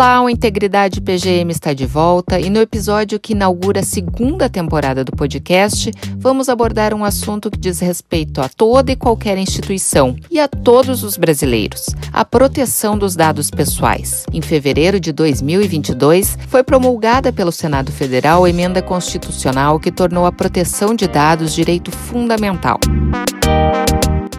Olá, o Integridade PGM está de volta e no episódio que inaugura a segunda temporada do podcast, vamos abordar um assunto que diz respeito a toda e qualquer instituição e a todos os brasileiros: a proteção dos dados pessoais. Em fevereiro de 2022, foi promulgada pelo Senado Federal a emenda constitucional que tornou a proteção de dados direito fundamental.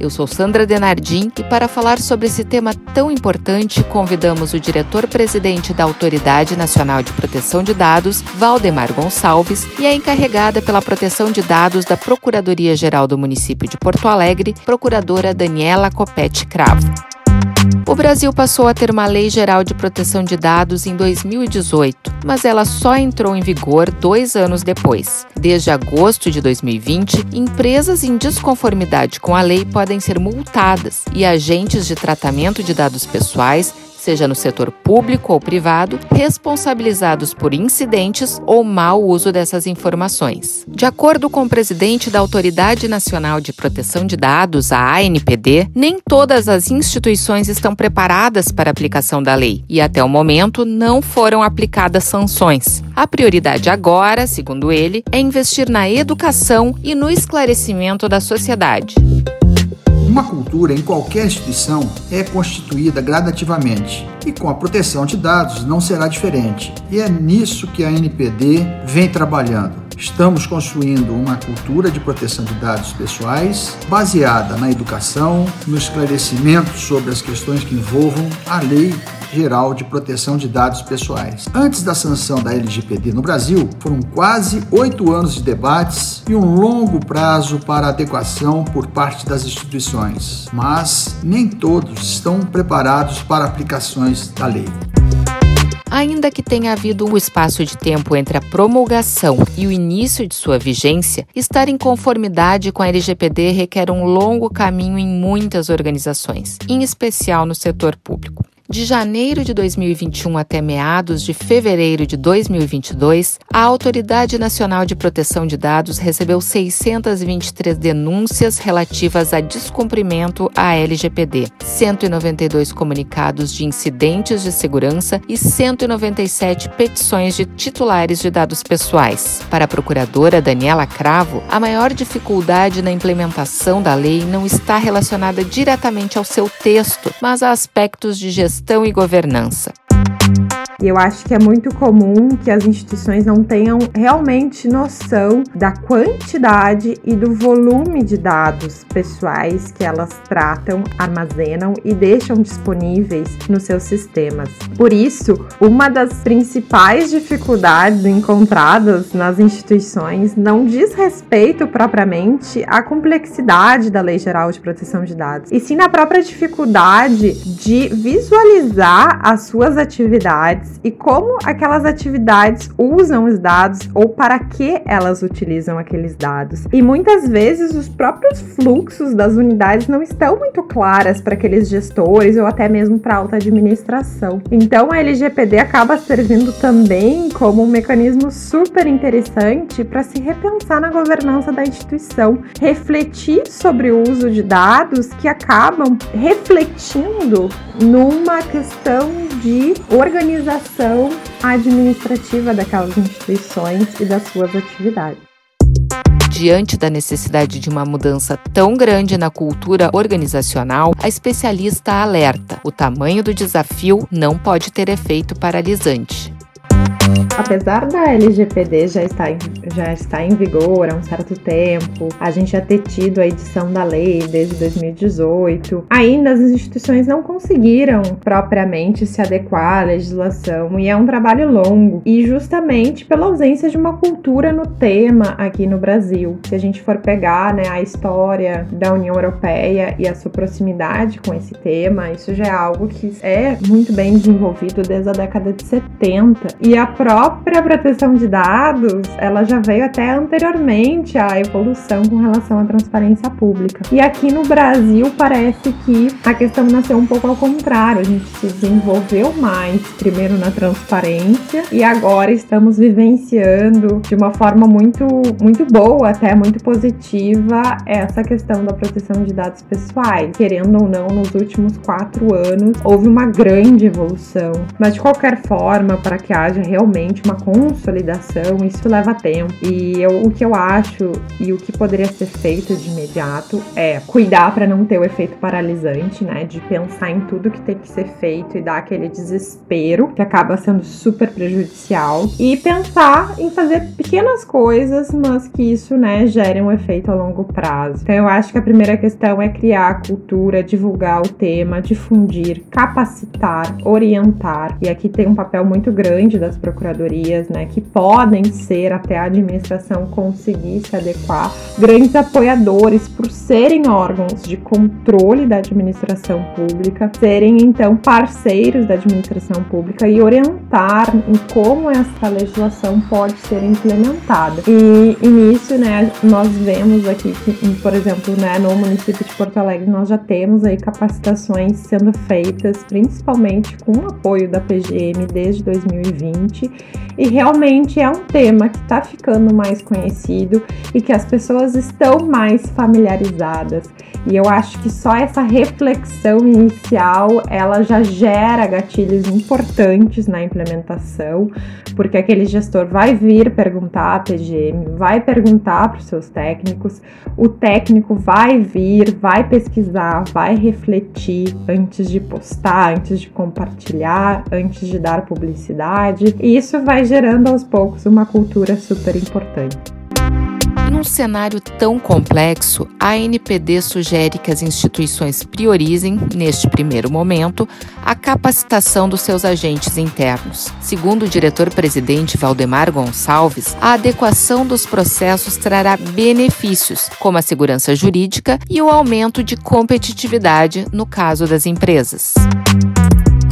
Eu sou Sandra Denardim e para falar sobre esse tema tão importante, convidamos o diretor-presidente da Autoridade Nacional de Proteção de Dados, Valdemar Gonçalves, e a encarregada pela proteção de dados da Procuradoria-Geral do Município de Porto Alegre, procuradora Daniela Copete Cravo. O Brasil passou a ter uma Lei Geral de Proteção de Dados em 2018, mas ela só entrou em vigor dois anos depois. Desde agosto de 2020, empresas em desconformidade com a lei podem ser multadas e agentes de tratamento de dados pessoais seja no setor público ou privado, responsabilizados por incidentes ou mau uso dessas informações. De acordo com o presidente da Autoridade Nacional de Proteção de Dados, a ANPD, nem todas as instituições estão preparadas para a aplicação da lei e, até o momento, não foram aplicadas sanções. A prioridade agora, segundo ele, é investir na educação e no esclarecimento da sociedade. Uma cultura em qualquer instituição é constituída gradativamente e com a proteção de dados não será diferente. E é nisso que a NPD vem trabalhando. Estamos construindo uma cultura de proteção de dados pessoais baseada na educação, no esclarecimento sobre as questões que envolvam a lei geral de proteção de dados pessoais. Antes da sanção da LGPD no Brasil, foram quase oito anos de debates e um longo prazo para adequação por parte das instituições, mas nem todos estão preparados para aplicações da lei. Ainda que tenha havido um espaço de tempo entre a promulgação e o início de sua vigência, estar em conformidade com a LGPD requer um longo caminho em muitas organizações, em especial no setor público. De janeiro de 2021 até meados de fevereiro de 2022, a Autoridade Nacional de Proteção de Dados recebeu 623 denúncias relativas a descumprimento à LGPD, 192 comunicados de incidentes de segurança e 197 petições de titulares de dados pessoais. Para a procuradora Daniela Cravo, a maior dificuldade na implementação da lei não está relacionada diretamente ao seu texto, mas a aspectos de gestão gestão e governança. E eu acho que é muito comum que as instituições não tenham realmente noção da quantidade e do volume de dados pessoais que elas tratam, armazenam e deixam disponíveis nos seus sistemas. Por isso, uma das principais dificuldades encontradas nas instituições não diz respeito propriamente à complexidade da Lei Geral de Proteção de Dados, e sim na própria dificuldade de visualizar as suas atividades e como aquelas atividades usam os dados ou para que elas utilizam aqueles dados. E muitas vezes os próprios fluxos das unidades não estão muito claras para aqueles gestores ou até mesmo para a alta administração. Então a LGPD acaba servindo também como um mecanismo super interessante para se repensar na governança da instituição, refletir sobre o uso de dados que acabam refletindo numa questão de organização administrativa daquelas instituições e das suas atividades. Diante da necessidade de uma mudança tão grande na cultura organizacional, a especialista alerta: o tamanho do desafio não pode ter efeito paralisante. Apesar da LGPD já estar, em, já estar em vigor há um certo tempo, a gente já ter tido a edição da lei desde 2018, ainda as instituições não conseguiram propriamente se adequar à legislação e é um trabalho longo. E justamente pela ausência de uma cultura no tema aqui no Brasil. Se a gente for pegar né, a história da União Europeia e a sua proximidade com esse tema, isso já é algo que é muito bem desenvolvido desde a década de 70. E a própria proteção de dados, ela já veio até anteriormente à evolução com relação à transparência pública. E aqui no Brasil parece que a questão nasceu um pouco ao contrário. A gente se desenvolveu mais primeiro na transparência e agora estamos vivenciando de uma forma muito muito boa, até muito positiva, essa questão da proteção de dados pessoais. Querendo ou não, nos últimos quatro anos houve uma grande evolução, mas de qualquer forma, para que haja realmente uma consolidação, isso leva tempo. E eu, o que eu acho e o que poderia ser feito de imediato é cuidar para não ter o efeito paralisante, né? De pensar em tudo que tem que ser feito e dar aquele desespero que acaba sendo super prejudicial e pensar em fazer pequenas coisas, mas que isso, né, gere um efeito a longo prazo. Então eu acho que a primeira questão é criar a cultura, divulgar o tema, difundir, capacitar, orientar. E aqui tem um papel muito grande das procuradorias, né, que podem ser até a administração conseguir se adequar, grandes apoiadores por serem órgãos de controle da administração pública, serem então parceiros da administração pública e orientar em como essa legislação pode ser implementada. E, nisso, né, nós vemos aqui que, por exemplo, né, no município de Porto Alegre nós já temos aí capacitações sendo feitas, principalmente com o apoio da PGM desde 2020, e realmente é um tema que está ficando mais conhecido e que as pessoas estão mais familiarizadas. E eu acho que só essa reflexão inicial ela já gera gatilhos importantes na implementação, porque aquele gestor vai vir perguntar à PGM, vai perguntar para os seus técnicos, o técnico vai vir, vai pesquisar, vai refletir antes de postar, antes de compartilhar, antes de dar publicidade, e isso vai gerando aos poucos uma cultura super importante. Num cenário tão complexo, a NPD sugere que as instituições priorizem, neste primeiro momento, a capacitação dos seus agentes internos. Segundo o diretor-presidente Valdemar Gonçalves, a adequação dos processos trará benefícios, como a segurança jurídica e o aumento de competitividade no caso das empresas.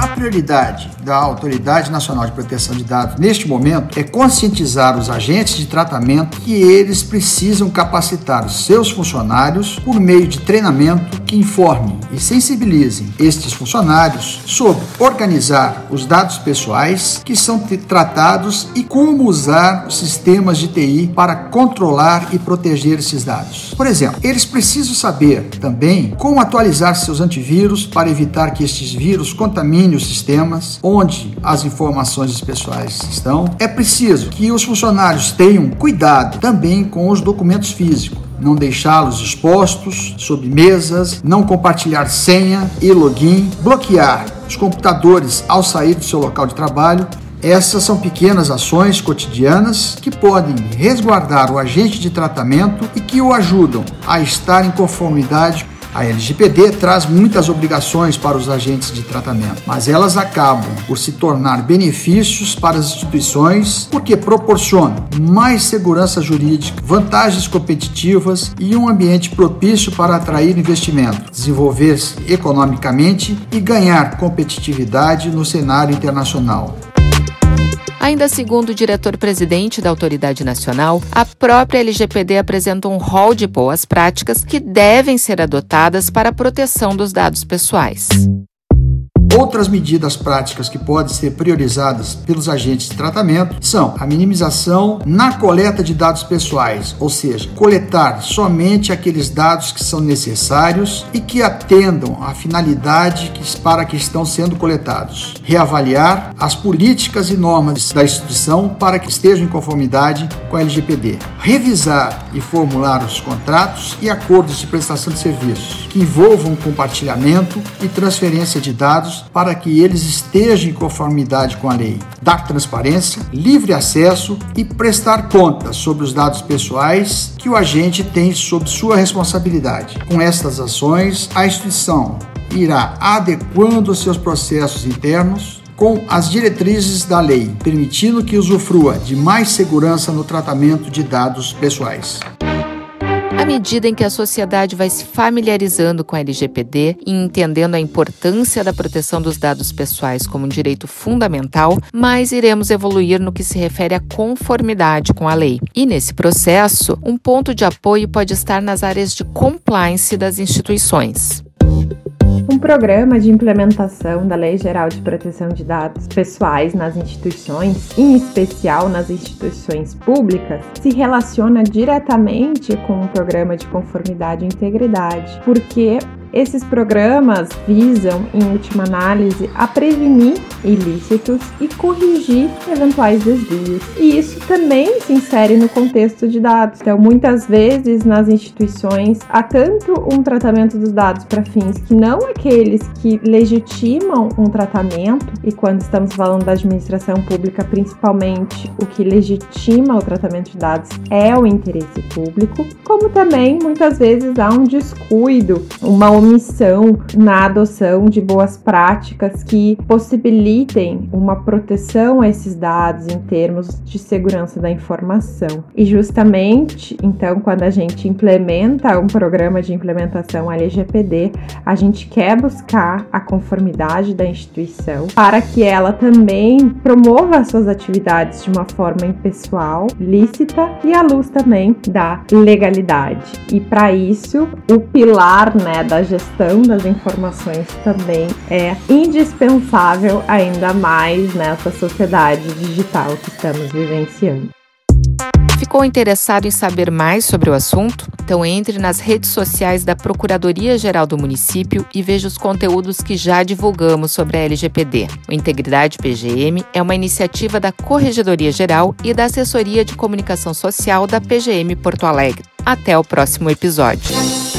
A prioridade da Autoridade Nacional de Proteção de Dados neste momento é conscientizar os agentes de tratamento que eles precisam capacitar os seus funcionários por meio de treinamento que informem e sensibilizem estes funcionários sobre organizar os dados pessoais que são tratados e como usar os sistemas de TI para controlar e proteger esses dados. Por exemplo, eles precisam saber também como atualizar seus antivírus para evitar que estes vírus contaminem os sistemas onde as informações pessoais estão. É preciso que os funcionários tenham cuidado também com os documentos físicos não deixá-los expostos sob mesas, não compartilhar senha e login, bloquear os computadores ao sair do seu local de trabalho. Essas são pequenas ações cotidianas que podem resguardar o agente de tratamento e que o ajudam a estar em conformidade a LGPD traz muitas obrigações para os agentes de tratamento, mas elas acabam por se tornar benefícios para as instituições porque proporcionam mais segurança jurídica, vantagens competitivas e um ambiente propício para atrair investimento, desenvolver-se economicamente e ganhar competitividade no cenário internacional. Ainda segundo o diretor-presidente da Autoridade Nacional, a própria LGPD apresenta um rol de boas práticas que devem ser adotadas para a proteção dos dados pessoais. Outras medidas práticas que podem ser priorizadas pelos agentes de tratamento são a minimização na coleta de dados pessoais, ou seja, coletar somente aqueles dados que são necessários e que atendam à finalidade para que estão sendo coletados. Reavaliar as políticas e normas da instituição para que estejam em conformidade com a LGPD. Revisar e formular os contratos e acordos de prestação de serviços que envolvam compartilhamento e transferência de dados para que eles estejam em conformidade com a lei. Dar transparência, livre acesso e prestar contas sobre os dados pessoais que o agente tem sob sua responsabilidade. Com estas ações, a instituição irá adequando seus processos internos com as diretrizes da lei, permitindo que usufrua de mais segurança no tratamento de dados pessoais. À medida em que a sociedade vai se familiarizando com a LGPD e entendendo a importância da proteção dos dados pessoais como um direito fundamental, mais iremos evoluir no que se refere à conformidade com a lei. E nesse processo, um ponto de apoio pode estar nas áreas de compliance das instituições. Um programa de implementação da Lei Geral de Proteção de Dados Pessoais nas instituições, em especial nas instituições públicas, se relaciona diretamente com um programa de conformidade e integridade, porque esses programas visam, em última análise, a prevenir ilícitos e corrigir eventuais desvios. E isso também se insere no contexto de dados. Então, muitas vezes nas instituições há tanto um tratamento dos dados para fins que não aqueles que legitimam um tratamento, e quando estamos falando da administração pública, principalmente o que legitima o tratamento de dados é o interesse público, como também muitas vezes há um descuido, uma omissão na adoção de boas práticas que possibilitem uma proteção a esses dados em termos de segurança da informação. E justamente, então, quando a gente implementa um programa de implementação LGPD, a gente quer buscar a conformidade da instituição para que ela também promova suas atividades de uma forma impessoal, lícita e à luz também da legalidade. E para isso, o pilar né, da gestão das informações também é indispensável, ainda mais nessa sociedade digital que estamos vivenciando. Ficou interessado em saber mais sobre o assunto? Então entre nas redes sociais da Procuradoria-Geral do município e veja os conteúdos que já divulgamos sobre a LGPD. O Integridade PGM é uma iniciativa da Corregedoria Geral e da Assessoria de Comunicação Social da PGM Porto Alegre. Até o próximo episódio.